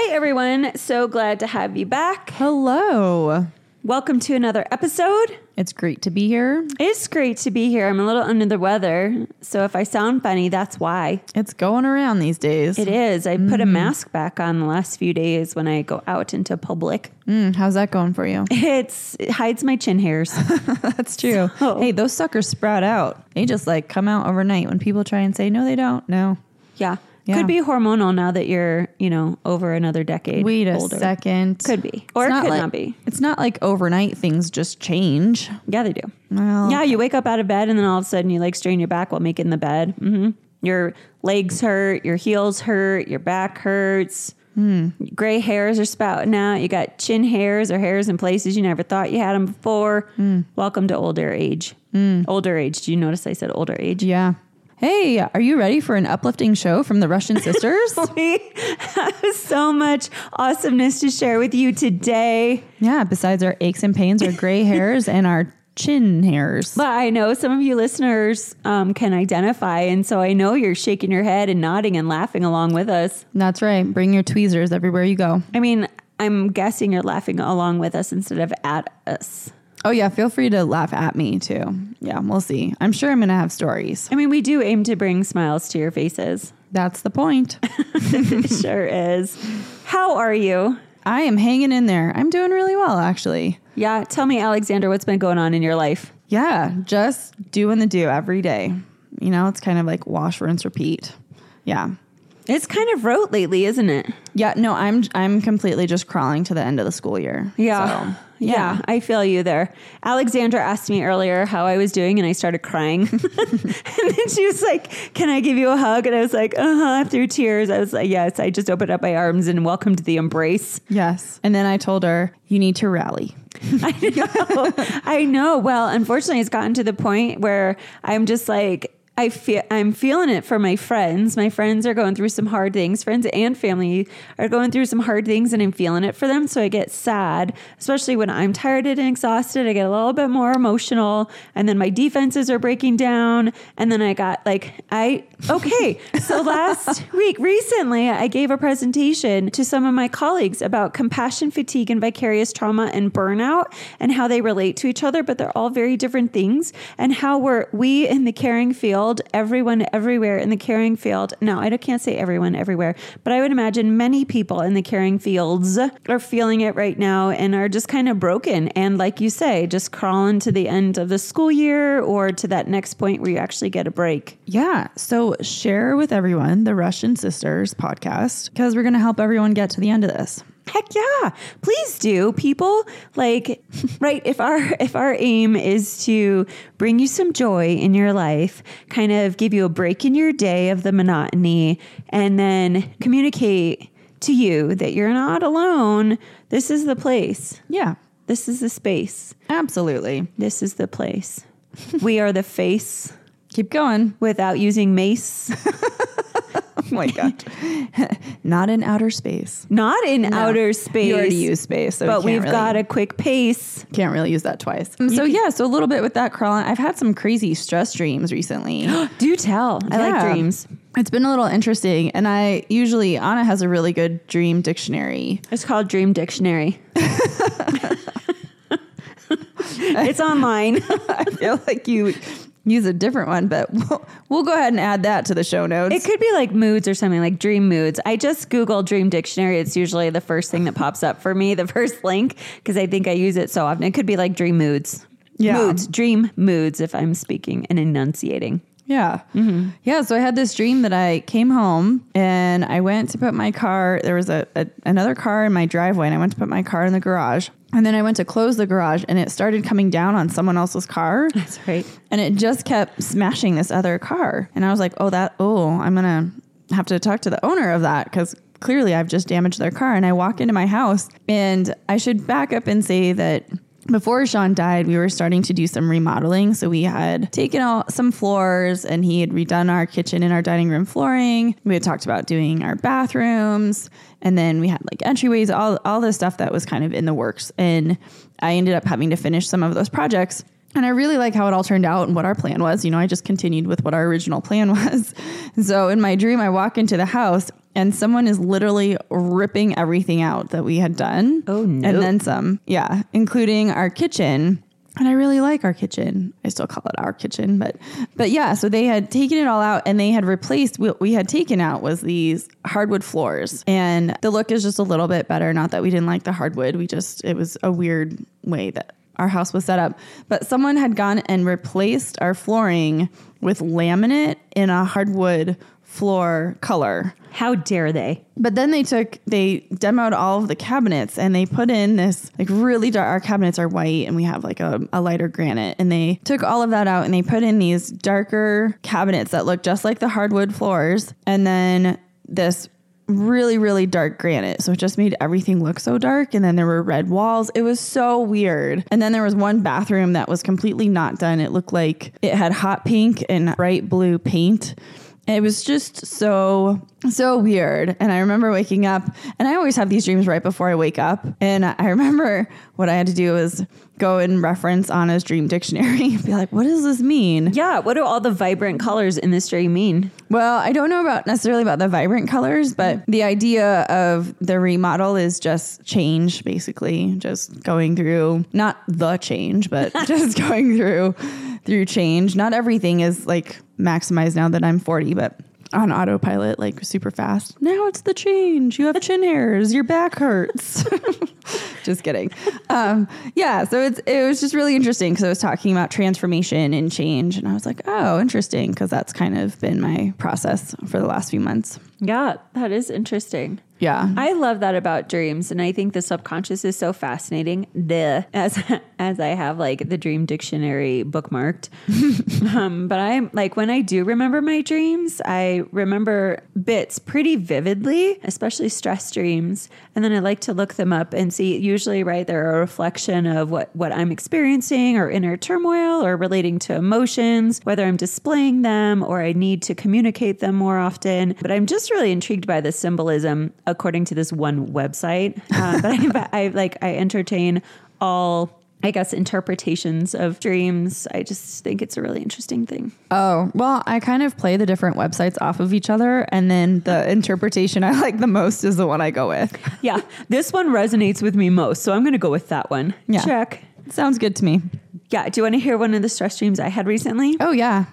Hi, everyone. So glad to have you back. Hello. Welcome to another episode. It's great to be here. It's great to be here. I'm a little under the weather. So if I sound funny, that's why. It's going around these days. It is. I put a mask back on the last few days when I go out into public. Mm, how's that going for you? It's it hides my chin hairs. That's true. Hey, those suckers sprout out. They just like come out overnight when people try and say, no, they don't. No. yeah. Yeah. Could be hormonal now that you're, you know, over another decade. Wait a older. second. Could be. Or It's it could like, not be. It's not like overnight things just change. Yeah, they do. Well, Yeah, you wake up out of bed and then all of a sudden you like strain your back while making the bed. hmm Your legs hurt, your heels hurt, your back hurts. Hmm. Gray hairs are spouting out. You got chin hairs or hairs in places you never thought you had them before. Hmm. Welcome to older age. Older age. Do you notice I said older age? Yeah. Hey, are you ready for an uplifting show from the Russian sisters? We have so much awesomeness to share with you today. yeah, besides our aches and pains, our gray hairs, and our chin hairs. But I know some of you listeners um, can identify. And so I know you're shaking your head and nodding and laughing along with us. That's right. Bring your tweezers everywhere you go. I mean, I'm guessing you're laughing along with us instead of at us. Oh, yeah, feel free to laugh at me too. Yeah, we'll see. I'm sure I'm going to have stories. I mean, we do aim to bring smiles to your faces. That's the point. it sure is. How are you? I am hanging in there. I'm doing really well, actually. Yeah, tell me, Alexandra, what's been going on in your life? Yeah, just doing the do every day. You know, it's kind of like wash, rinse, repeat. Yeah. It's kind of rote lately, isn't it? Yeah, no, I'm I'm completely just crawling to the end of the school year. Yeah. So, yeah. I feel you there. Alexandra asked me earlier how I was doing, and I started crying. and then she was like, Can I give you a hug? And I was like, Uh huh, through tears. I was like, Yes, I just opened up my arms and welcomed the embrace. Yes. And then I told her, you need to rally. I know. I know. Well, unfortunately, it's gotten to the point where I'm just like, I feel I'm feeling it for my friends. My friends are going through some hard things. Friends and family are going through some hard things, and I'm feeling it for them. So I get sad, especially when I'm tired and exhausted. I get a little bit more emotional, and then my defenses are breaking down. And then I got like, I okay. So last week, recently, I gave a presentation to some of my colleagues about compassion fatigue and vicarious trauma and burnout, and how they relate to each other. But they're all very different things, and how we're we in the caring field everyone everywhere in the caring field. Now, I can't say everyone everywhere, but I would imagine many people in the caring fields are feeling it right now and are just kind of broken. And like you say, just crawling to the end of the school year or to that next point where you actually get a break. Yeah. So share with everyone the Russian Sisters podcast because we're going to help everyone get to the end of this. Heck yeah. Please do. People like right if our if our aim is to bring you some joy in your life, kind of give you a break in your day of the monotony and then communicate to you that you're not alone, this is the place. Yeah, This is the space. absolutely. This is the place. we are the face Keep going. without using mace. Oh my God. Not in outer space. Not in outer space. You already use space. So but we we've can't got a quick pace. Can't really use that twice. Mm, so, yeah. So, a little bit with that crawling. I've had some crazy stress dreams recently. Do tell. I like dreams. It's been a little interesting. And I usually, Anna has a really good dream dictionary. It's called Dream Dictionary. it's online. I feel like you use a different one, but we'll, we'll go ahead and add that to the show notes. It could be like moods or something like dream moods. I just Google Dream Dictionary. It's usually the first thing that pops up for me, the first link, because I think I use it so often. It could be like dream moods. Yeah. Moods, dream moods, if I'm speaking and enunciating. Yeah. Mm-hmm. Yeah. So I had this dream that I came home and I went to put my car. There was a, a another car in my driveway, and I went to put my car in the garage. And then I went to close the garage, and it started coming down on someone else's car. That's right. and it just kept smashing this other car. And I was like, oh, that, oh, I'm going to have to talk to the owner of that because clearly I've just damaged their car. And I walk into my house, and I should back up and say that. Before Sean died, we were starting to do some remodeling. So we had taken out some floors and he had redone our kitchen and our dining room flooring. We had talked about doing our bathrooms and then we had like entryways, all, all the stuff that was kind of in the works. And I ended up having to finish some of those projects. And I really like how it all turned out and what our plan was. You know, I just continued with what our original plan was. So in my dream, I walk into the house and someone is literally ripping everything out that we had done. Oh, no. And then some. Yeah. Including our kitchen. And I really like our kitchen. I still call it our kitchen, but but yeah, so they had taken it all out and they had replaced what we had taken out was these hardwood floors. And the look is just a little bit better. Not that we didn't like the hardwood. We just it was a weird way that our house was set up. But someone had gone and replaced our flooring with laminate in a hardwood floor color. How dare they? But then they took they demoed all of the cabinets and they put in this like really dark our cabinets are white and we have like a, a lighter granite. And they took all of that out and they put in these darker cabinets that look just like the hardwood floors and then this really really dark granite. So it just made everything look so dark and then there were red walls. It was so weird. And then there was one bathroom that was completely not done. It looked like it had hot pink and bright blue paint it was just so so weird and i remember waking up and i always have these dreams right before i wake up and i remember what i had to do was go and reference anna's dream dictionary and be like what does this mean Yeah. What do all the vibrant colors in this dream mean? well i don't know about necessarily about the vibrant colors but the idea of the remodel is just change basically just going through not the change but just going through through change not everything is like maximized now that i'm 40 but on autopilot like super fast. Now it's the change. You have chin hairs. Your back hurts. Just kidding. Um, yeah so it's it was just really interesting because i was talking about transformation and change and i was like oh interesting because that's kind of been my process for the last few months. Yeah, that is interesting. Yeah I love that about dreams, and I think the subconscious is so fascinating. Duh, as as I have like the dream dictionary bookmarked, um, but I'm like when I do remember my dreams, I remember bits pretty vividly, especially stress dreams, and then I like to look them up and see. Usually, right, they're a reflection of what what I'm experiencing or inner turmoil or relating to emotions, whether I'm displaying them or I need to communicate them more often. But I'm just really intrigued by the symbolism according to this one website. Uh, but I, I like I entertain all. I guess interpretations of dreams. I just think it's a really interesting thing. oh well i kind of play the different websites off of each other and then the interpretation i like the most is the one i go with Yeah, this one resonates with me most, so I'm going to go with that one. Yeah. Check. sounds good to me Yeah. Do you want to hear one of the stress dreams I had recently? oh yeah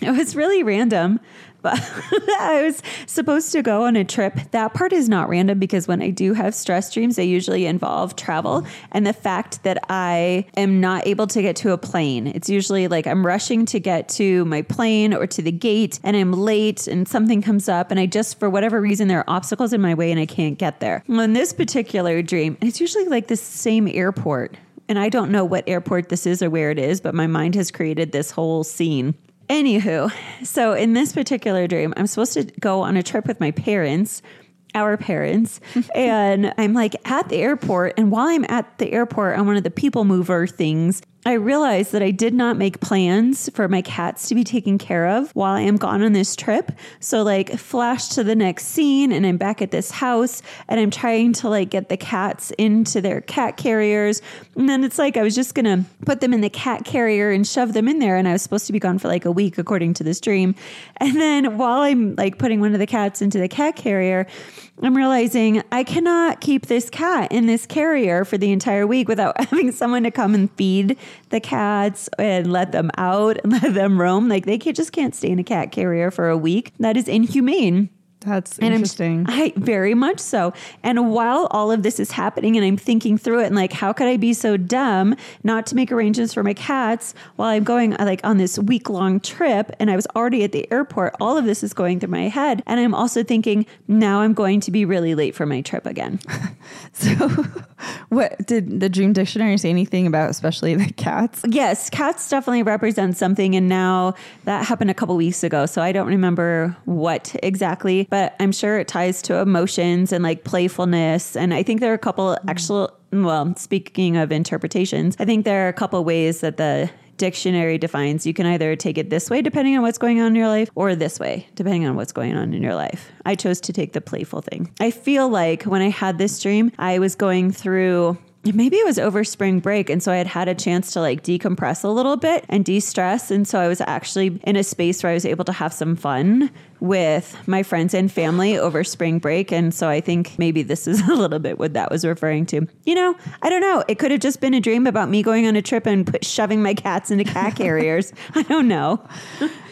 It was really random, but I was supposed to go on a trip. That part is not random because when I do have stress dreams, they usually involve travel and the fact that I am not able to get to a plane. It's usually like I'm rushing to get to my plane or to the gate and I'm late and something comes up and I just, for whatever reason, there are obstacles in my way and I can't get there. In this particular dream, it's usually like the same airport. And I don't know what airport this is or where it is, but my mind has created this whole scene. Anywho, so in this particular dream, I'm supposed to go on a trip with my parents, our parents, and I'm like at the airport. And while I'm at the airport on one of the people mover things, I realized that I did not make plans for my cats to be taken care of while I am gone on this trip. So, like, flash to the next scene, and I'm back at this house, and I'm trying to like get the cats into their cat carriers. And then it's like I was just gonna put them in the cat carrier and shove them in there, and I was supposed to be gone for like a week, according to this dream. And then while I'm like putting one of the cats into the cat carrier, I'm realizing I cannot keep this cat in this carrier for the entire week without having someone to come and feed the cats and let them out and let them roam. Like they can, just can't stay in a cat carrier for a week. That is inhumane. That's And I'm- interesting. I very much so. And while all of this is happening and I'm thinking through it and like, how could I be so dumb not to make arrangements for my cats while I'm going uh, like on this week long trip and I was already at the airport? All of this is going through my head. And I'm also thinking, now I'm going to be really late for my trip again. So, what did the Dream Dictionary say anything about, especially the cats? yes, cats definitely represent something. And now that happened a couple weeks ago. So I don't remember what exactly, but I'm sure it ties to emotions and like playfulness. And I think there are a couple mm. actual, well, speaking of interpretations, I think there are a couple ways that the dictionary defines you can either take it this way depending on what's going on in your life or this way depending on what's going on in your life. I chose to take the playful thing. I feel like when i had this dream i was going through maybe it was over spring break and so i had had a chance to like decompress a little bit and de-stress and so i was actually in a space where i was able to have some fun with my friends and family over spring break and so i think maybe this is a little bit what that was referring to. You know i don't know. It could have just been a dream about me going on a trip and put, shoving my cats into cat carriers. I don't know.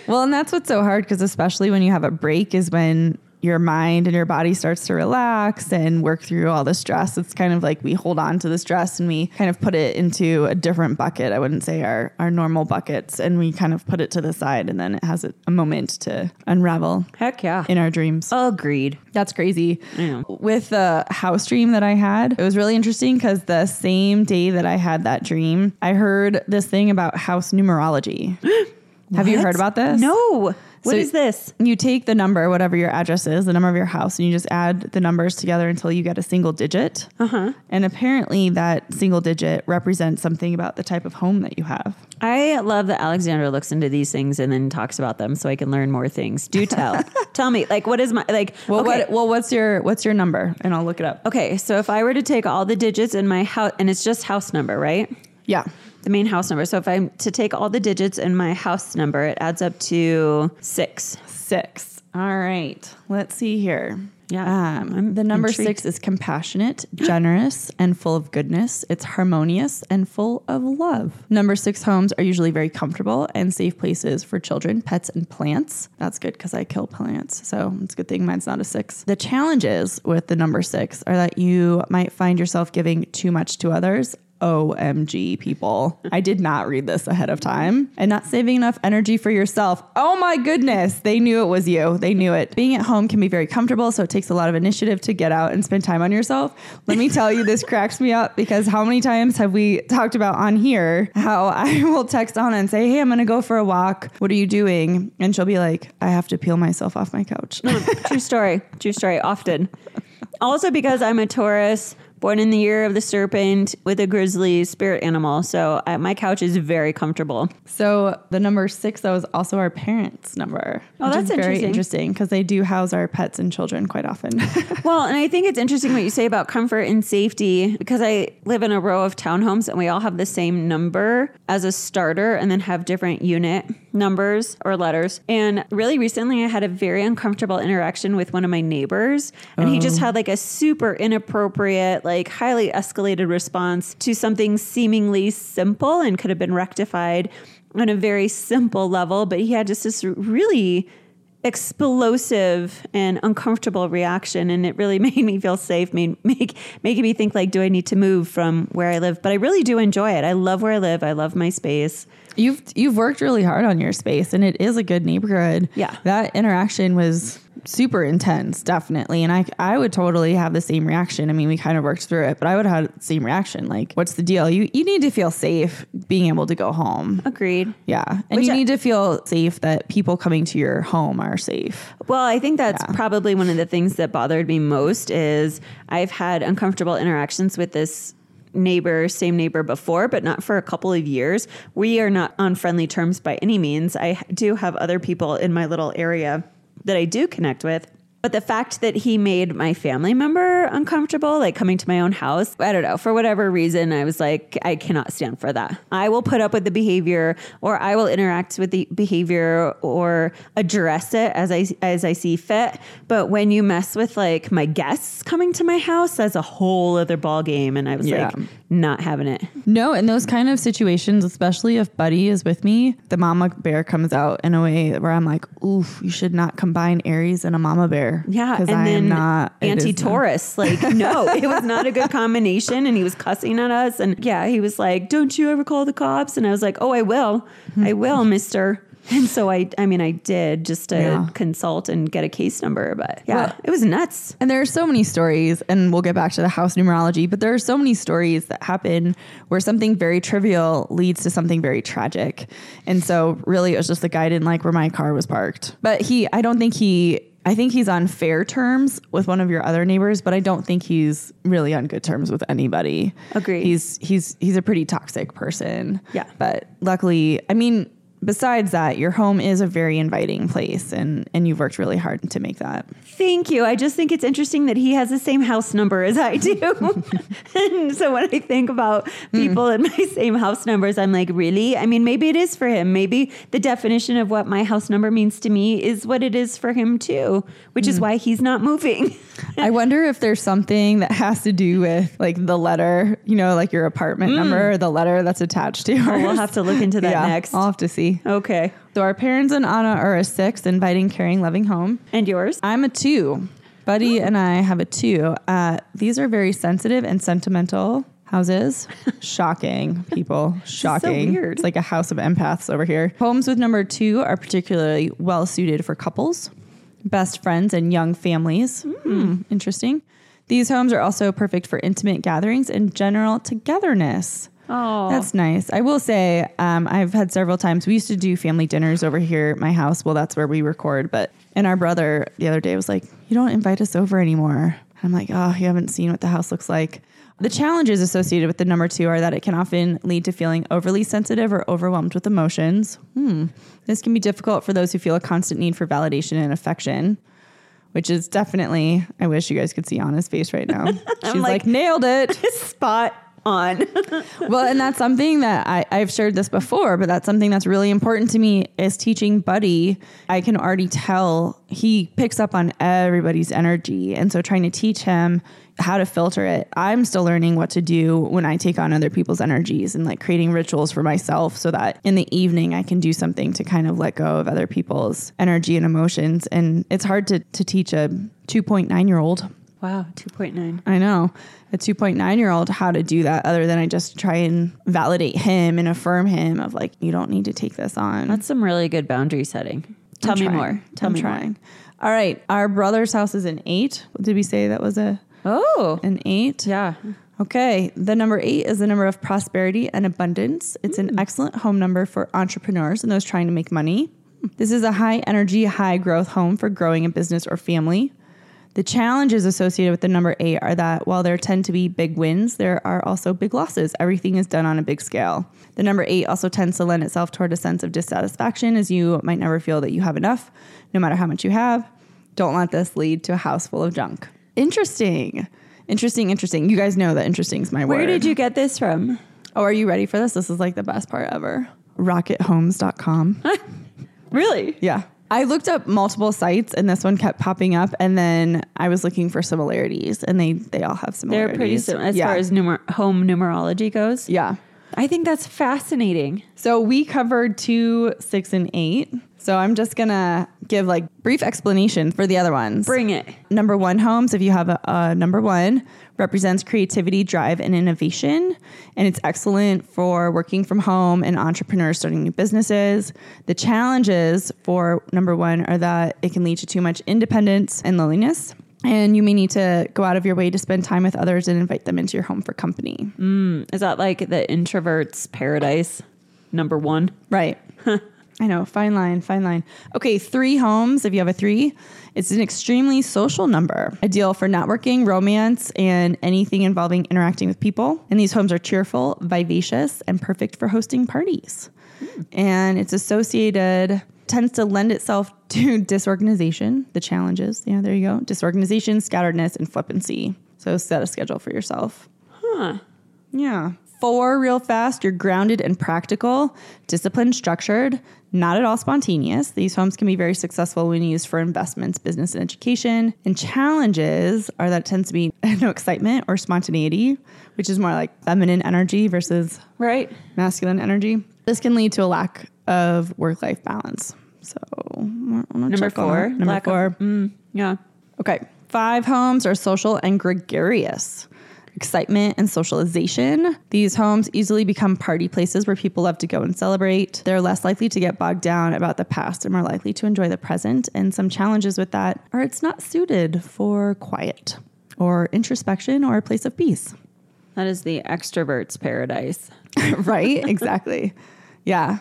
Well, and that's what's so hard because, especially when you have a break, is when your mind and your body starts to relax and work through all the stress. It's kind of like we hold on to the stress and we kind of put it into a different bucket. I wouldn't say our, our normal buckets, and we kind of put it to the side, and then it has a, moment to unravel heck yeah in our dreams. agreed That's crazy. Yeah. With the house dream that I had, it was really interesting because the same day that I had that dream, I heard this thing about house numerology. Have you heard about this? no What So- is this You take the number, whatever your address is, the number of your house, and you just add the numbers together until you get a single digit. Uh-huh. And apparently, that single digit represents something about the type of home that you have. I love that Alexandra looks into these things and then talks about them so I can learn more things. Do tell. tell me, like, what is my, like, Well, okay. what? Well, what's your what's your number? And I'll look it up. okay, so if I were to take all the digits in my house, and it's just house number, right? Yeah. The main house number. So if I'm to take all the digits in my house number, it adds up to six. Six. All right. Let's see here. Yeah, Um, the number intrigued. six is compassionate, generous, and full of goodness. It's harmonious and full of love. Number six homes are usually very comfortable and safe places for children, pets, and plants. That's good because I kill plants. So it's a good thing mine's not a six. The challenges with the number six are that you might find yourself giving too much to others. OMG, people. I did not read this ahead of time and not saving enough energy for yourself. Oh my goodness. They knew it was you. They knew it. Being at home can be very comfortable, so it takes a lot of initiative to get out and spend time on yourself. Let me tell you, this cracks me up because how many times have we talked about on here how I will text Anna and say, Hey, I'm going to go for a walk. What are you doing? And she'll be like, I have to peel myself off my couch. True story. True story. Often. Also because I'm a Taurus, born in the year of the serpent with a grizzly spirit animal. So uh, my couch is very comfortable. So the number six, though, is also our parents' number. Oh, that's very interesting. interesting because they do house our pets and children quite often. Well, and I think it's interesting what you say about comfort and safety because I live in a row of townhomes and we all have the same number as a starter and then have different unit numbers or letters. And really recently I had a very uncomfortable interaction with one of my neighbors and he just oh. had like a super inappropriate, like highly escalated response to something seemingly simple and could have been rectified on a very simple level, but he had just this really explosive and uncomfortable reaction and it really made me feel safe made make making me think like do i need to move from where i live? But i really do enjoy it. I love where i live. I love my space You've you've worked really hard on your space and it is a good neighborhood. Yeah. That interaction was super intense, definitely. And I I would totally have the same reaction. I mean, we kind of worked through it, but I would have the same reaction. Like, what's the deal? You you need to feel safe being able to go home. agreed Yeah. And Which you I- need to feel safe that people coming to your home are safe. Well, I think that's Yeah. probably one of the things that bothered me most is I've had uncomfortable interactions with this neighbor, same neighbor before, but not for a couple of years. We are not on friendly terms by any means. I do have other people in my little area that I do connect with. But the fact that he made my family member uncomfortable, like coming to my own house, I don't know, for whatever reason, I was like, I cannot stand for that. I will put up with the behavior or I will interact with the behavior or address it as I as I see fit. But when you mess with like my guests coming to my house, that's a whole other ball game. And I was Yeah. like, not having it. No, in those kind of situations, especially if Buddy is with me, the mama bear comes out in a way where I'm like, oof, you should not combine Aries and a mama bear. Yeah, because and I then am not anti Taurus. Like, no, it was not a good combination, and he was cussing at us. And yeah, he was like, "Don't you ever call the cops?" And I was like, "Oh, I will, I will, Mister." And so I, I mean, I did just to Yeah. consult and get a case number, but yeah, Well- it was nuts. And there are so many stories, and we'll get back to the house numerology, but there are so many stories that happen where something very trivial leads to something very tragic. And so, really, it was just the guy didn't like where my car was parked. But he, I don't think he, I think he's on fair terms with one of your other neighbors, but I don't think he's really on good terms with anybody. Agreed. He's he's he's a pretty toxic person. Yeah. But luckily, I mean, besides that, your home is a very inviting place, and and you've worked really hard to make that. Thank you. I just think it's interesting that he has the same house number as I do. and so when I think about people in my same house numbers, I'm like, really? I mean, maybe it is for him. Maybe the definition of what my house number means to me is what it is for him too, which is why he's not moving. I wonder if there's something that has to do with like the letter, you know, like your apartment number, or the letter that's attached to yours. Mm. Oh, we'll have to look into that yeah, next. I'll have to see. Okay. So our parents and Anna are a six, inviting, caring, loving home. And yours? I'm a two. Buddy and I have a two. Uh, these are very sensitive and sentimental houses. Shocking, people. Shocking. weird. It's like a house of empaths over here. Homes with number two are particularly well suited for couples, best friends, and young families. Hmm, interesting. These homes are also perfect for intimate gatherings and general togetherness. Oh. That's nice. I will say, um, I've had several times. We used to do family dinners over here at my house. Well, that's where we record. But and our brother the other day was like, "You don't invite us over anymore." I'm like, "Oh, you haven't seen what the house looks like." The challenges associated with the number two are that it can often lead to feeling overly sensitive or overwhelmed with emotions. Hmm. This can be difficult for those who feel a constant need for validation and affection. Which is definitely, I wish you guys could see Anna's face right now. She's like, like- nailed it. Spot on. well, and that's something that I, I've shared this before, but that's something that's really important to me is teaching Buddy. I can already tell he picks up on everybody's energy. And so trying to teach him how to filter it. I'm still learning what to do when I take on other people's energies and like creating rituals for myself so that in the evening I can do something to kind of let go of other people's energy and emotions. And it's hard to, to teach a 2.9 year old wow, 2.9. I know a 2.9 year old how to do that other than I just try and validate him and affirm him of like, you don't need to take this on. That's some really good boundary setting. Tell I'm me trying. more. Tell I'm me trying. All right. Our brother's house is an eight. Did we say that was a. Oh, an eight? yeah. Okay. The number eight is the number of prosperity and abundance. It's an hmm. excellent home number for entrepreneurs and those trying to make money. This is a high energy, high growth home for growing a business or family. The challenges associated with the number eight are that while there tend to be big wins, there are also big losses. Everything is done on a big scale. The number eight also tends to lend itself toward a sense of dissatisfaction as you might never feel that you have enough, no matter how much you have. Don't let this lead to a house full of junk. Interesting. Interesting, interesting. You guys know that interesting is my word. Where did you get this from? Oh, are you ready for this? This is like the best part ever. Rockethomes.com. Really? yeah. I looked up multiple sites and this one kept popping up and then I was looking for similarities and they they all have similarities. They're pretty similar as yeah. far as numer- home numerology goes. Yeah. I think that's fascinating. So we covered 2, 6 and 8. So I'm just going to give like brief explanation for the other ones. Bring it. Number one homes, if you have a, a number one, represents creativity, drive, and innovation. And it's excellent for working from home and entrepreneurs starting new businesses. The challenges for number one are that it can lead to too much independence and loneliness. And you may need to go out of your way to spend time with others and invite them into your home for company. Mm, is that like the introvert's paradise? Number one. Right. I know. Fine line, fine line. Okay, three homes. If you have a three, it's an extremely social number, ideal for networking, romance, and anything involving interacting with people. And these homes are cheerful, vivacious, and perfect for hosting parties. And it's associated, tends to lend itself to disorganization, the challenges. Yeah, there you go. Disorganization, scatteredness, and flippancy. So set a schedule for yourself. Huh. Yeah. Four, real fast, you're grounded and practical, disciplined, structured, not at all spontaneous. These homes can be very successful when used for investments, business, and education. And challenges are that it tends to be no excitement or spontaneity, which is more like feminine energy versus Right. masculine energy. This can lead to a lack of work life balance. So, Number four. Number lack of- four. mm, yeah. Okay. Five homes are social and gregarious. Excitement and socialization. These homes easily become party places where people love to go and celebrate. They're less likely to get bogged down about the past and more likely to enjoy the present. And some challenges with that are it's not suited for quiet or introspection or a place of peace. That is the extrovert's paradise. right? exactly. Yeah.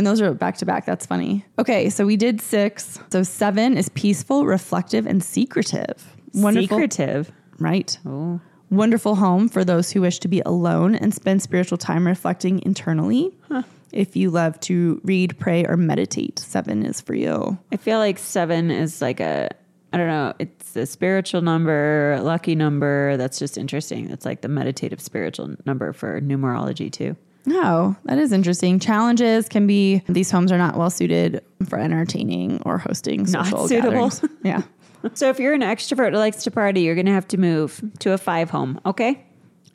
And those are back to back. That's funny. Okay, so we did six. So seven is peaceful, reflective, and secretive. Secretive. Right. Wonderful home for those who wish to be alone and spend spiritual time reflecting internally. If you love to read, pray, or meditate, seven is for you. I feel like seven is like a, I don't know, it's a spiritual number, a lucky number. That's just interesting. It's like the meditative spiritual number for numerology too. Oh, that is interesting. Challenges can be these homes are not well suited for entertaining or hosting social Not suitable. gatherings. Yeah. So if you're an extrovert who likes to party, you're going to have to move to a five home. Okay.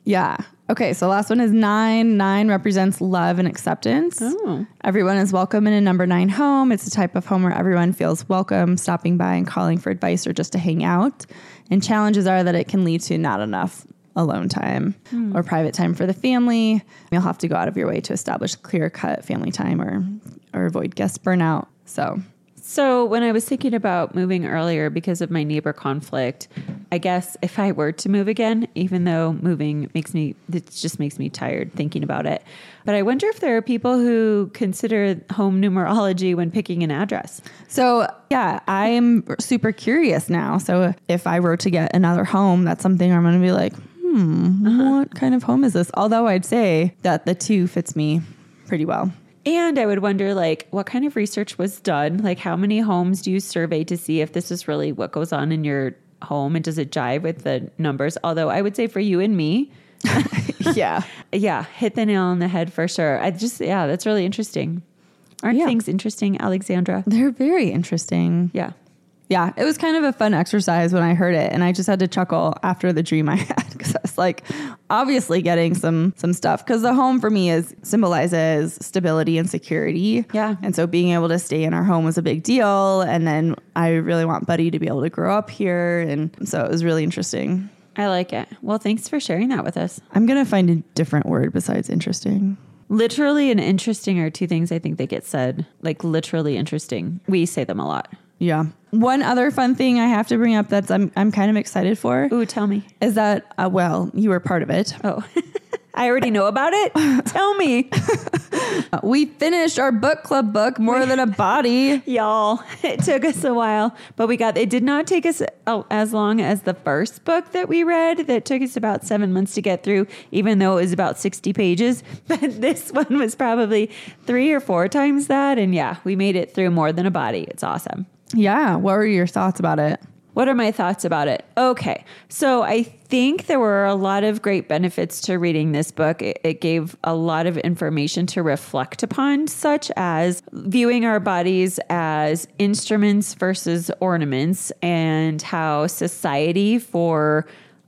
Yeah. Okay. So last one is nine. Nine represents love and acceptance. Oh. Everyone is welcome in a number nine home. It's a type of home where everyone feels welcome, stopping by and calling for advice or just to hang out. And challenges are that it can lead to not enough alone time hmm. or private time for the family. You'll have to go out of your way to establish clear cut family time or or avoid guest burnout. So So when I was thinking about moving earlier because of my neighbor conflict, I guess if I were to move again, even though moving makes me, it just makes me tired thinking about it. But I wonder if there are people who consider home numerology when picking an address. So, yeah, I'm super curious now. So, if I were to get another home, that's something I'm going to be like, hmm, what kind of home is this? Although I'd say that the two fits me pretty well. And I would wonder, like, what kind of research was done? Like, how many homes do you survey to see if this is really what goes on in your home and does it jive with the numbers? Although I would say for you and me, yeah. yeah, hit the nail on the head for sure. I just, yeah, that's really interesting. Aren't Yeah. things interesting, Alexandra? They're very interesting. Yeah. Yeah, it was kind of a fun exercise when I heard it, and I just had to chuckle after the dream I had because I was like, obviously getting some some stuff because the home for me is symbolizes stability and security. Yeah. and so being able to stay in our home was a big deal, and then I really want Buddy to be able to grow up here, and so it was really interesting. I like it. Well, thanks for sharing that with us. I'm gonna find a different word besides interesting. Literally and interesting are two things I think that get said. Like, literally interesting. We say them a lot. Yeah. One other fun thing I have to bring up that's I'm I'm kind of excited for Ooh, tell me. is that uh, well you were part of it. Oh, I already know about it. tell me. We finished our book club book, More Than a Body. Y'all, it took us a while, but we got it. Did not take us oh, as long as the first book that we read. That took us about seven months to get through, even though it was about 60 pages. But this one was probably three or four times that. And yeah, we made it through more than a body. It's awesome. Yeah. What were your thoughts about it? What are my thoughts about it? Okay. So I think there were a lot of great benefits to reading this book. It, it gave a lot of information to reflect upon, such as viewing our bodies as instruments versus ornaments, and how society for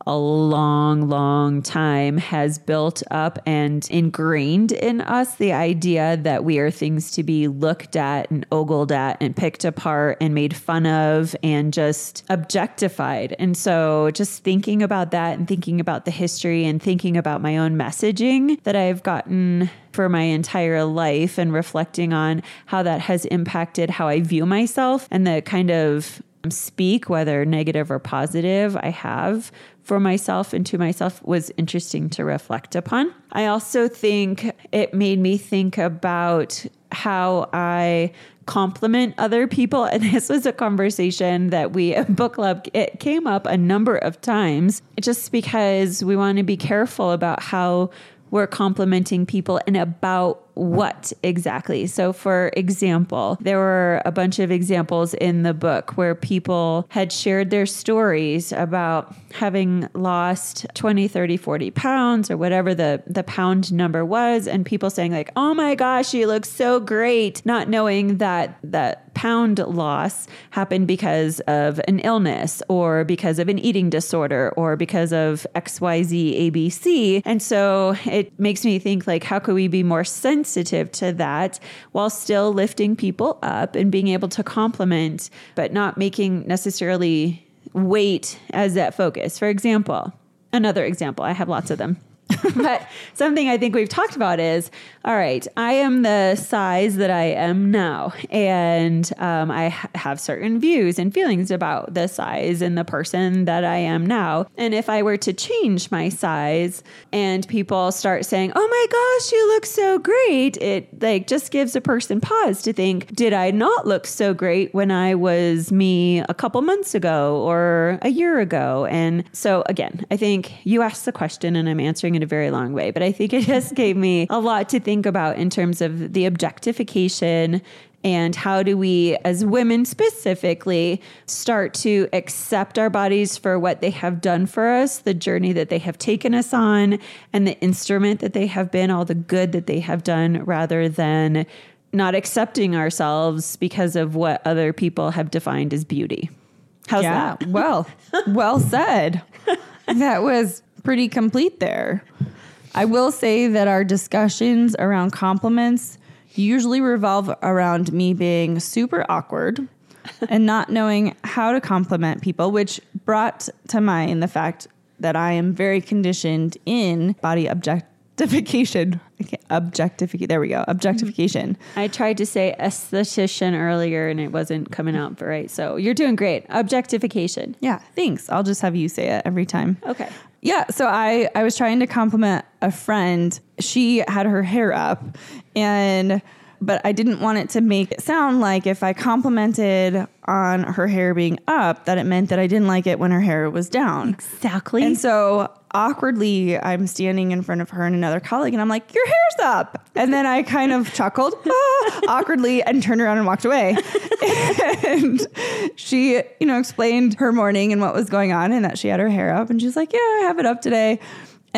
a long, long time has built up and ingrained in us the idea that we are things to be looked at and ogled at and picked apart and made fun of and just objectified. And so just thinking about that and thinking about the history and thinking about my own messaging that I've gotten for my entire life and reflecting on how that has impacted how I view myself and the kind of speak, whether negative or positive, I have for myself and to myself was interesting to reflect upon. I also think it made me think about how I compliment other people. And this was a conversation that we book club it came up a number of times just because we want to be careful about how we're complimenting people and about what exactly. So, for example, there were a bunch of examples in the book where people had shared their stories about having lost 20, 30, 40 pounds or whatever the, the pound number was, and people saying, like, oh my gosh, you look so great, not knowing that that pound loss happened because of an illness or because of an eating disorder or because of XYZ ABC. And so it makes me think, like, how could we be more sensitive? Sensitive to that while still lifting people up and being able to compliment, but not making necessarily weight as that focus. For example, another example, I have lots of them. but something I think we've talked about is all right, I am the size that I am now, and um, I ha- have certain views and feelings about the size and the person that I am now. And if I were to change my size and people start saying, oh my gosh, you look so great, it like just gives a person pause to think, did I not look so great when I was me a couple months ago or a year ago? And so, again, I think you asked the question and I'm answering in a very long way, but I think it just gave me a lot to think about in terms of the objectification and how do we, as women specifically, start to accept our bodies for what they have done for us, the journey that they have taken us on, and the instrument that they have been, all the good that they have done, rather than not accepting ourselves because of what other people have defined as beauty. How's yeah, that? well, well said. that was pretty complete there. I will say that our discussions around compliments usually revolve around me being super awkward and not knowing how to compliment people, which brought to mind the fact that I am very conditioned in body objectification. Objectification. There we go. Mm-hmm. Objectification. I tried to say esthetician earlier and it wasn't coming out right. So you're doing great. Objectification. Yeah, thanks. I'll just have you say it every time. Okay. Yeah, so I I was trying to compliment a friend. She had her hair up and but I didn't want it to make it sound like if I complimented on her hair being up that it meant that I didn't like it when her hair was down. Exactly. And so awkwardly I'm standing in front of her and another colleague and I'm like, "Your hair's up." And then I kind of chuckled ah, awkwardly and turned around and walked away. and she, you know, explained her morning and what was going on and that she had her hair up and she's like, "Yeah, I have it up today."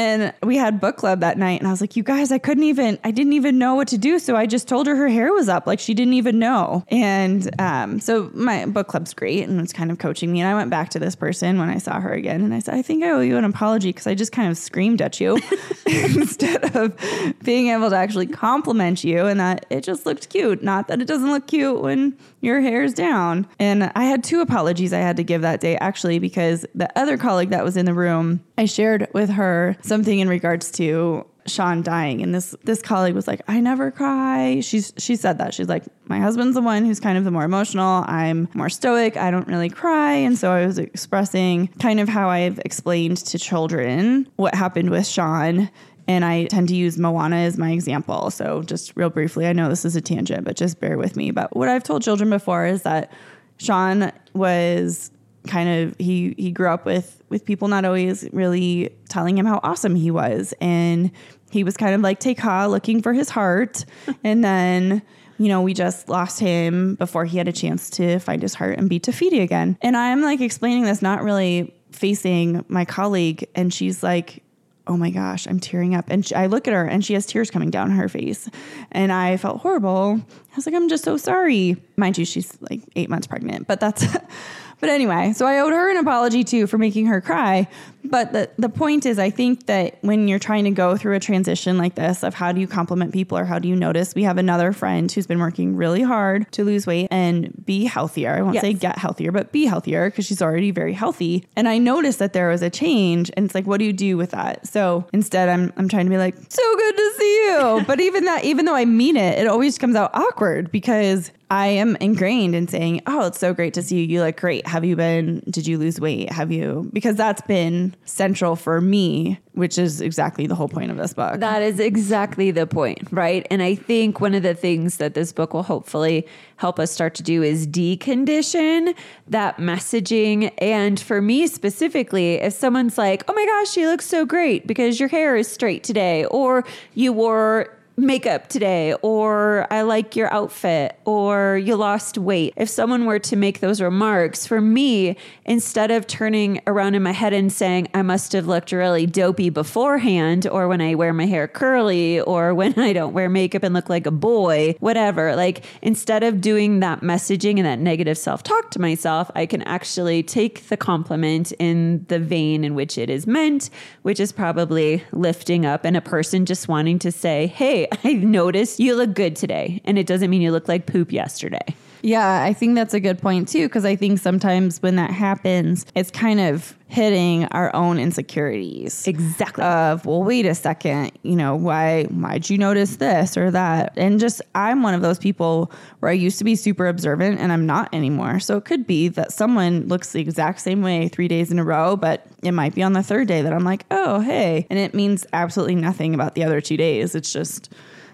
And we had book club that night, and I was like, "You guys, I couldn't even, I didn't even know what to do." So I just told her her hair was up, like she didn't even know. And um, so my book club's great, and it's kind of coaching me. And I went back to this person when I saw her again, and I said, "I think I owe you an apology because I just kind of screamed at you instead of being able to actually compliment you, and that it just looked cute. Not that it doesn't look cute when your hair's down." And I had two apologies I had to give that day actually because the other colleague that was in the room, I shared with her something in regards to Sean dying. And this this colleague was like I never cry. She's she said that. She's like my husband's the one who's kind of the more emotional. I'm more stoic. I don't really cry. And so I was expressing kind of how I've explained to children what happened with Sean. And I tend to use Moana as my example. So just real briefly I know this is a tangent but just bear with me. But what I've told children before is that Sean was kind of he he grew up with with people not always really telling him how awesome he was and he was kind of like Te Kā looking for his heart and then you know we just lost him before he had a chance to find his heart and be Te Fiti again and I'm like explaining this not really facing my colleague and she's like oh my gosh, I'm tearing up. And she, I look at her and she has tears coming down her face. And I felt horrible. I was like, I'm just so sorry. Mind you, she's like eight months pregnant, but that's But anyway, so I owed her an apology too for making her cry. But the, the point is, I think that when you're trying to go through a transition like this of how do you compliment people or how do you notice, we have another friend who's been working really hard to lose weight and be healthier. I won't Yes. say get healthier, but be healthier because she's already very healthy. And I noticed that there was a change. And it's like, what do you do with that? So instead, I'm, I'm trying to be like, so good to see you. but even that, even though I mean it, it always comes out awkward because I am ingrained in saying, Oh, it's so great to see you. You look great. Have you been, did you lose weight? Have you, because that's been central for me, which is exactly the whole point of this book. That is exactly the point, right? And I think one of the things that this book will hopefully help us start to do is decondition that messaging. And for me specifically, if someone's like, oh my gosh, you look so great because your hair is straight today, or you wore makeup today, or I like your outfit, or you lost weight. If someone were to make those remarks, for me, instead of turning around in my head and saying, I must have looked really dopey beforehand, or when I wear my hair curly, or when I don't wear makeup and look like a boy, whatever, like instead of doing that messaging and that negative self talk to myself, I can actually take the compliment in the vein in which it is meant, which is probably lifting up and a person just wanting to say, Hey, I noticed you look good today. And it doesn't mean you look like poop yesterday. Yeah, I think that's a good point too, because I think sometimes when that happens, it's kind of hitting our own insecurities. Exactly. Of, well, wait a second, you know, why why'd you notice this or that? And just I'm one of those people where I used to be super observant and I'm not anymore. So it could be that someone looks the exact same way three days in a row, but it might be on the third day that I'm like, oh hey. And it means absolutely nothing about the other two days. It's just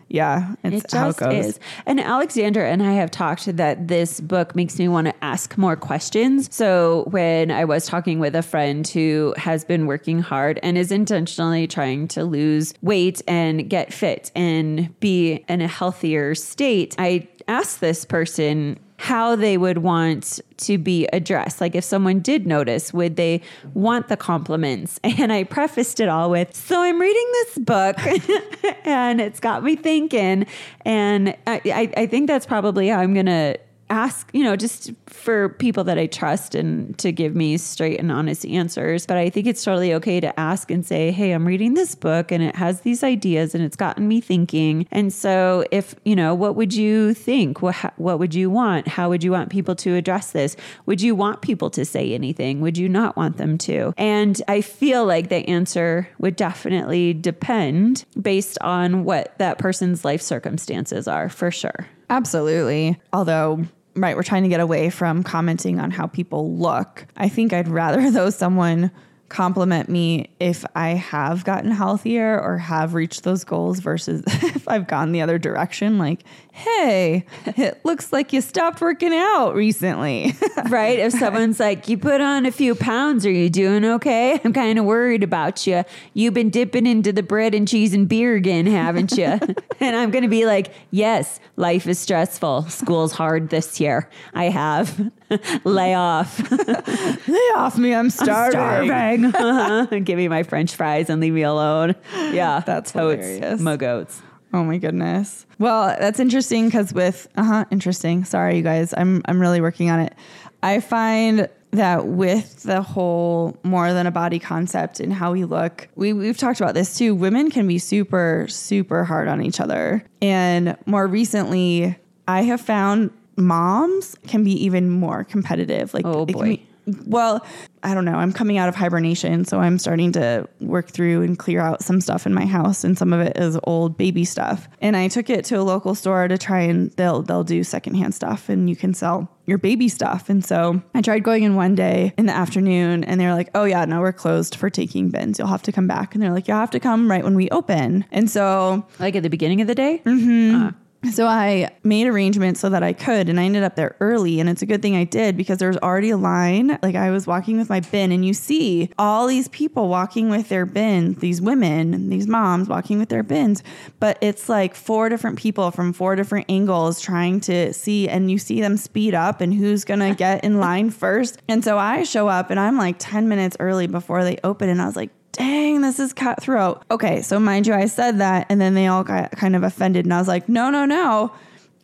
yeah, it's It how it just goes. is. And Alexandra and I have talked that this book makes me want to ask more questions. So when I was talking with a friend who has been working hard and is intentionally trying to lose weight and get fit and be in a healthier state, I asked this person how they would want to be addressed. Like if someone did notice, would they want the compliments? And I prefaced it all with, so I'm reading this book and it's got me thinking. And I, I, I think that's probably how I'm to ask, you know, just for people that I trust and to give me straight and honest answers. But I think it's totally okay to ask and say, hey, I'm reading this book and it has these ideas and it's gotten me thinking. And so, if, you know, what would you think? What, what would you want? How would you want people to address this? Would you want people to say anything? Would you not want them to? And I feel like the answer would definitely depend based on what that person's life circumstances are, for sure. Absolutely. Although, right, we're trying to get away from commenting on how people look. I think I'd rather, though, someone compliment me if I have gotten healthier or have reached those goals versus if I've gone the other direction. Like, hey, it looks like you stopped working out recently. right? If someone's like, you put on a few pounds, are you doing okay? I'm kind of worried about you. You've been dipping into the bread and cheese and beer again, haven't you? and I'm going to be like, yes, life is stressful. School's hard this year. I have. Lay off. Lay off me, I'm starving. Starving. Uh-huh. Give me my french fries and leave me alone. Yeah. That's totes hilarious. My goats. Oh my goodness. Well, that's interesting because with uh huh, interesting. Sorry, you guys. I'm I'm really working on it. I find that with the whole more than a body concept and how we look, we we've talked about this too. Women can be super super hard on each other, and more recently, I have found moms can be even more competitive. Like, Oh, boy. be- well, I don't know. I'm coming out of hibernation, so I'm starting to work through and clear out some stuff in my house, and some of it is old baby stuff. And I took it to a local store to try and they'll they'll do secondhand stuff, and you can sell your baby stuff. And so I tried going in one day in the afternoon, and they're like, "Oh yeah, no, we're closed for taking bins. You'll have to come back." And they're like, "You'll have to come right when we open." And so Like at the beginning of the day? Mm-hmm. Uh, so I made arrangements so that I could, and I ended up there early. And it's a good thing I did because there was already a line. Like I was walking with my bin, and you see all these people walking with their bins, these women, these moms walking with their bins. But it's like four different people from four different angles trying to see, and you see them speed up and who's gonna get in line first. And so I show up, and I'm like 10 minutes early before they open, and I was like, dang, this is cutthroat. Okay, so mind you, I said that, and then they all got kind of offended, and I was like, no, no, no.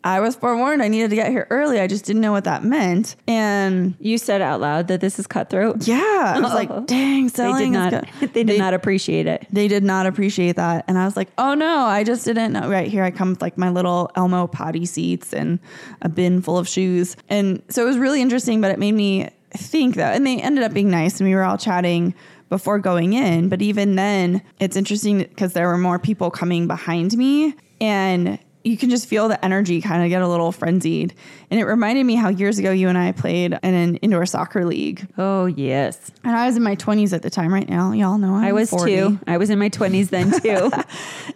I was forewarned I needed to get here early. I just didn't know what that meant. And You said out loud that this is cutthroat. yeah, I was like, dang, They selling did is not. They did not appreciate it. They did not appreciate that. And I was like, oh no, I just didn't know. Right here, I come with like my little Elmo potty seats and a bin full of shoes. And so it was really interesting, but it made me think though. And they ended up being nice and we were all chatting before going in. But even then, it's interesting because there were more people coming behind me and you can just feel the energy kind of get a little frenzied. And it reminded me how years ago you and I played in an indoor soccer league. Oh yes, And I was in my 20s at the time, right now. Y'all know I'm I was 40. too. I was in my twenties then too.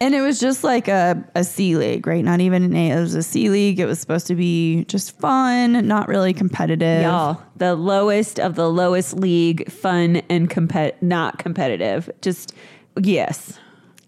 And it was just like a, a C league, right? Not even an A. It was a C league. It was supposed to be just fun, not really competitive. Y'all, the lowest of the lowest league, fun and compet, not competitive. Just yes.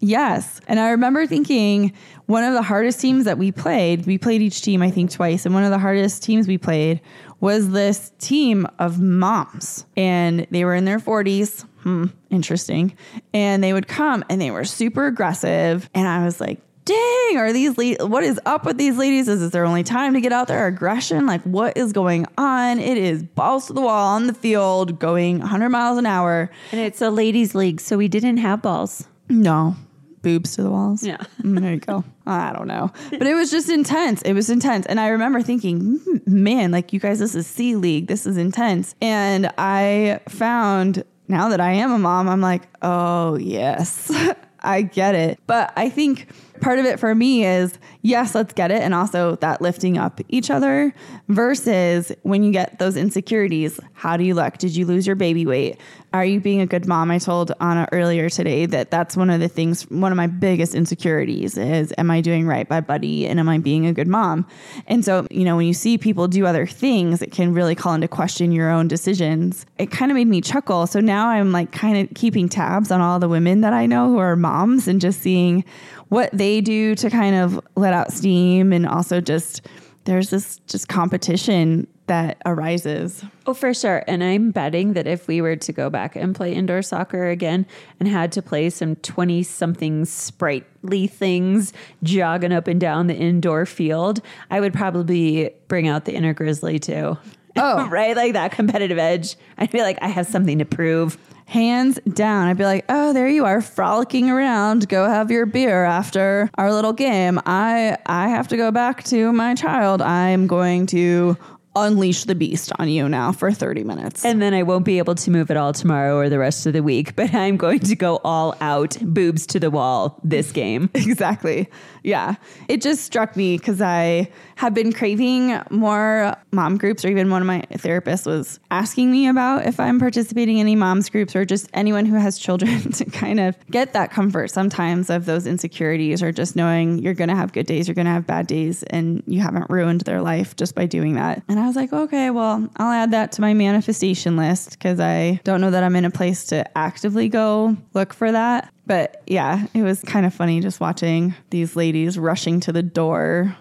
Yes. And I remember thinking one of the hardest teams that we played, we played each team, I think, twice. And one of the hardest teams we played was this team of moms. And they were in their 40s. Hmm, interesting. And they would come and they were super aggressive. And I was like, dang, are these la- what is up with these ladies? Is this their only time to get out there? Aggression? Like, what is going on? It is balls to the wall on the field going 100 miles an hour. And it's a ladies' league, so we didn't have balls. No, boobs to the walls. Yeah. Mm, there you go. I don't know. But it was just intense. It was intense. And I remember thinking, "Mm, man, like you guys, this is C League. This is intense. And I found now that I am a mom, I'm like, oh, yes, I get it. But I think part of it for me is yes, let's get it. And also that lifting up each other versus when you get those insecurities, how do you look? Did you lose your baby weight? Are you being a good mom? I told Anna earlier today that that's one of the things, one of my biggest insecurities is, am I doing right by Buddy and am I being a good mom? And so, you know, when you see people do other things, it can really call into question your own decisions. It kind of made me chuckle. So now I'm like kind of keeping tabs on all the women that I know who are moms and just seeing what they do to kind of let out steam and also just there's this just competition that arises. Oh, for sure. And I'm betting that if we were to go back and play indoor soccer again and had to play some 20 something sprightly things jogging up and down the indoor field, I would probably bring out the inner grizzly too. Oh. right? Like that competitive edge. I'd be like, I have something to prove. Hands down. I'd be like, "Oh, there you are frolicking around. Go have your beer after our little game. I I have to go back to my child. I'm going to unleash the beast on you now for 30 minutes." And then I won't be able to move at all tomorrow or the rest of the week, but I'm going to go all out, boobs to the wall this game. exactly. Yeah. It just struck me because I have been craving more mom groups, or even one of my therapists was asking me about if I'm participating in any moms groups or just anyone who has children to kind of get that comfort sometimes of those insecurities or just knowing you're going to have good days, you're going to have bad days, and you haven't ruined their life just by doing that. And I was like, okay, well, I'll add that to my manifestation list because I don't know that I'm in a place to actively go look for that. But yeah, it was kind of funny just watching these ladies rushing to the door.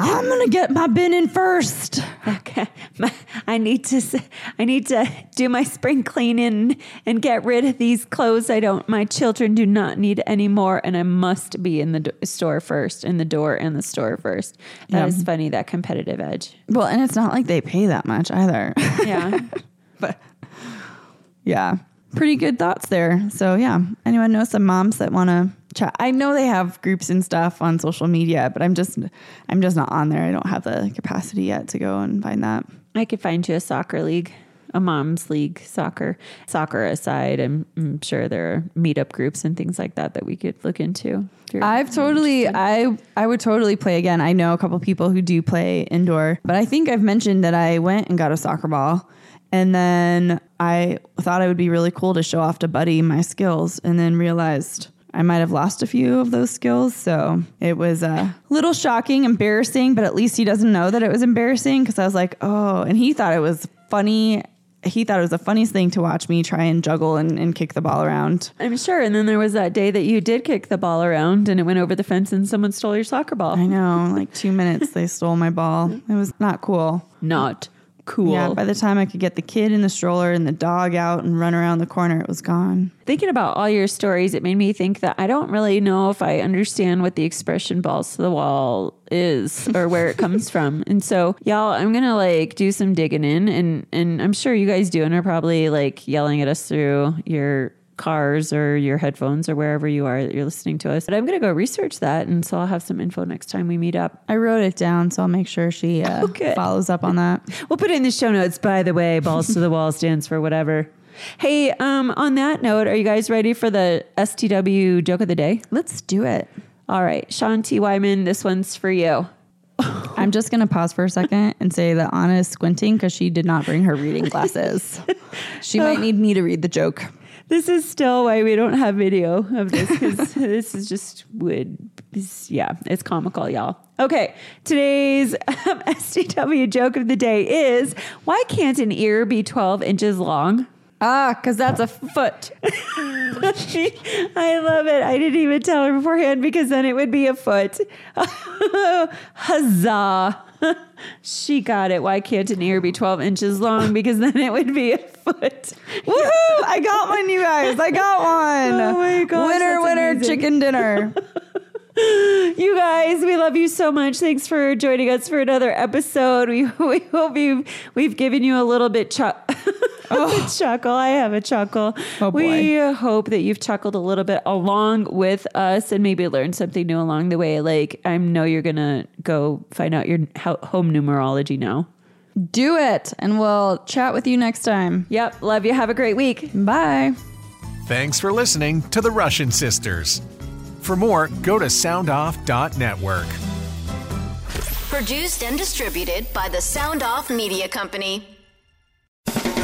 I'm gonna get my bin in first. Okay. My- I need to I need to do my spring cleaning and get rid of these clothes I don't my children do not need anymore and I must be in the do- store first in the door and the store first. That is Yeah. funny that competitive edge. Well, and it's not like they pay that much either. Yeah. but yeah, pretty good thoughts there. So yeah, anyone know some moms that want to chat? I know they have groups and stuff on social media, but I'm just I'm just not on there. I don't have the capacity yet to go and find that. I could find you a soccer league, a mom's league soccer. Soccer aside, I'm, I'm sure there are meetup groups and things like that that we could look into. I've totally I I would totally play again. I know a couple people who do play indoor, but I think I've mentioned that I went and got a soccer ball and then I thought it would be really cool to show off to Buddy my skills and then realized I might have lost a few of those skills. So it was uh, a little shocking, embarrassing, but at least he doesn't know that it was embarrassing because I was like, oh, and he thought it was funny. He thought it was the funniest thing to watch me try and juggle and, and kick the ball around. I'm sure. And then there was that day that you did kick the ball around and it went over the fence and someone stole your soccer ball. I know, like two minutes they stole my ball. It was not cool. Not cool. Yeah, by the time I could get the kid in the stroller and the dog out and run around the corner, it was gone. Thinking about all your stories, it made me think that I don't really know if I understand what the expression balls to the wall is or where it comes from. And so, y'all, I'm going to like do some digging in and and I'm sure you guys do and are probably like yelling at us through your cars or your headphones or wherever you are that you're listening to us. But I'm going to go research that and so I'll have some info next time we meet up. I wrote it down, so I'll make sure she uh, follows up on that. We'll put it in the show notes, by the way. Balls to the wall stands for whatever. Hey, um, on that note, are you guys ready for the STW joke of the day? Let's do it. All right, Sean T. Wyman, this one's for you. I'm just going to pause for a second and say that Anna is squinting because she did not bring her reading glasses. she might need me to read the joke. This is still why we don't have video of this because this is just would, yeah, it's comical, y'all. Okay, today's um, STW joke of the day is why can't an ear be 12 inches long? Ah, because that's a foot. I love it. I didn't even tell her beforehand because then it would be a foot. Huzzah. she got it. Why can't an ear be 12 inches long? Because then it would be a foot. Woohoo! I got one, you guys. I got one. Oh my gosh, Winner, winner, amazing. chicken dinner. You guys, we love you so much. Thanks for joining us for another episode. We, we hope you we've given you a little bit chu- a oh. chuckle. I have a chuckle. Oh, boy. We hope that you've chuckled a little bit along with us and maybe learned something new along the way. Like I know you're gonna go find out your home numerology now. Do it, and we'll chat with you next time. Yep, love you. Have a great week. Bye. Thanks for listening to the Russian Sisters. For more, go to soundoff.network. Produced and distributed by the Sound Off Media Company.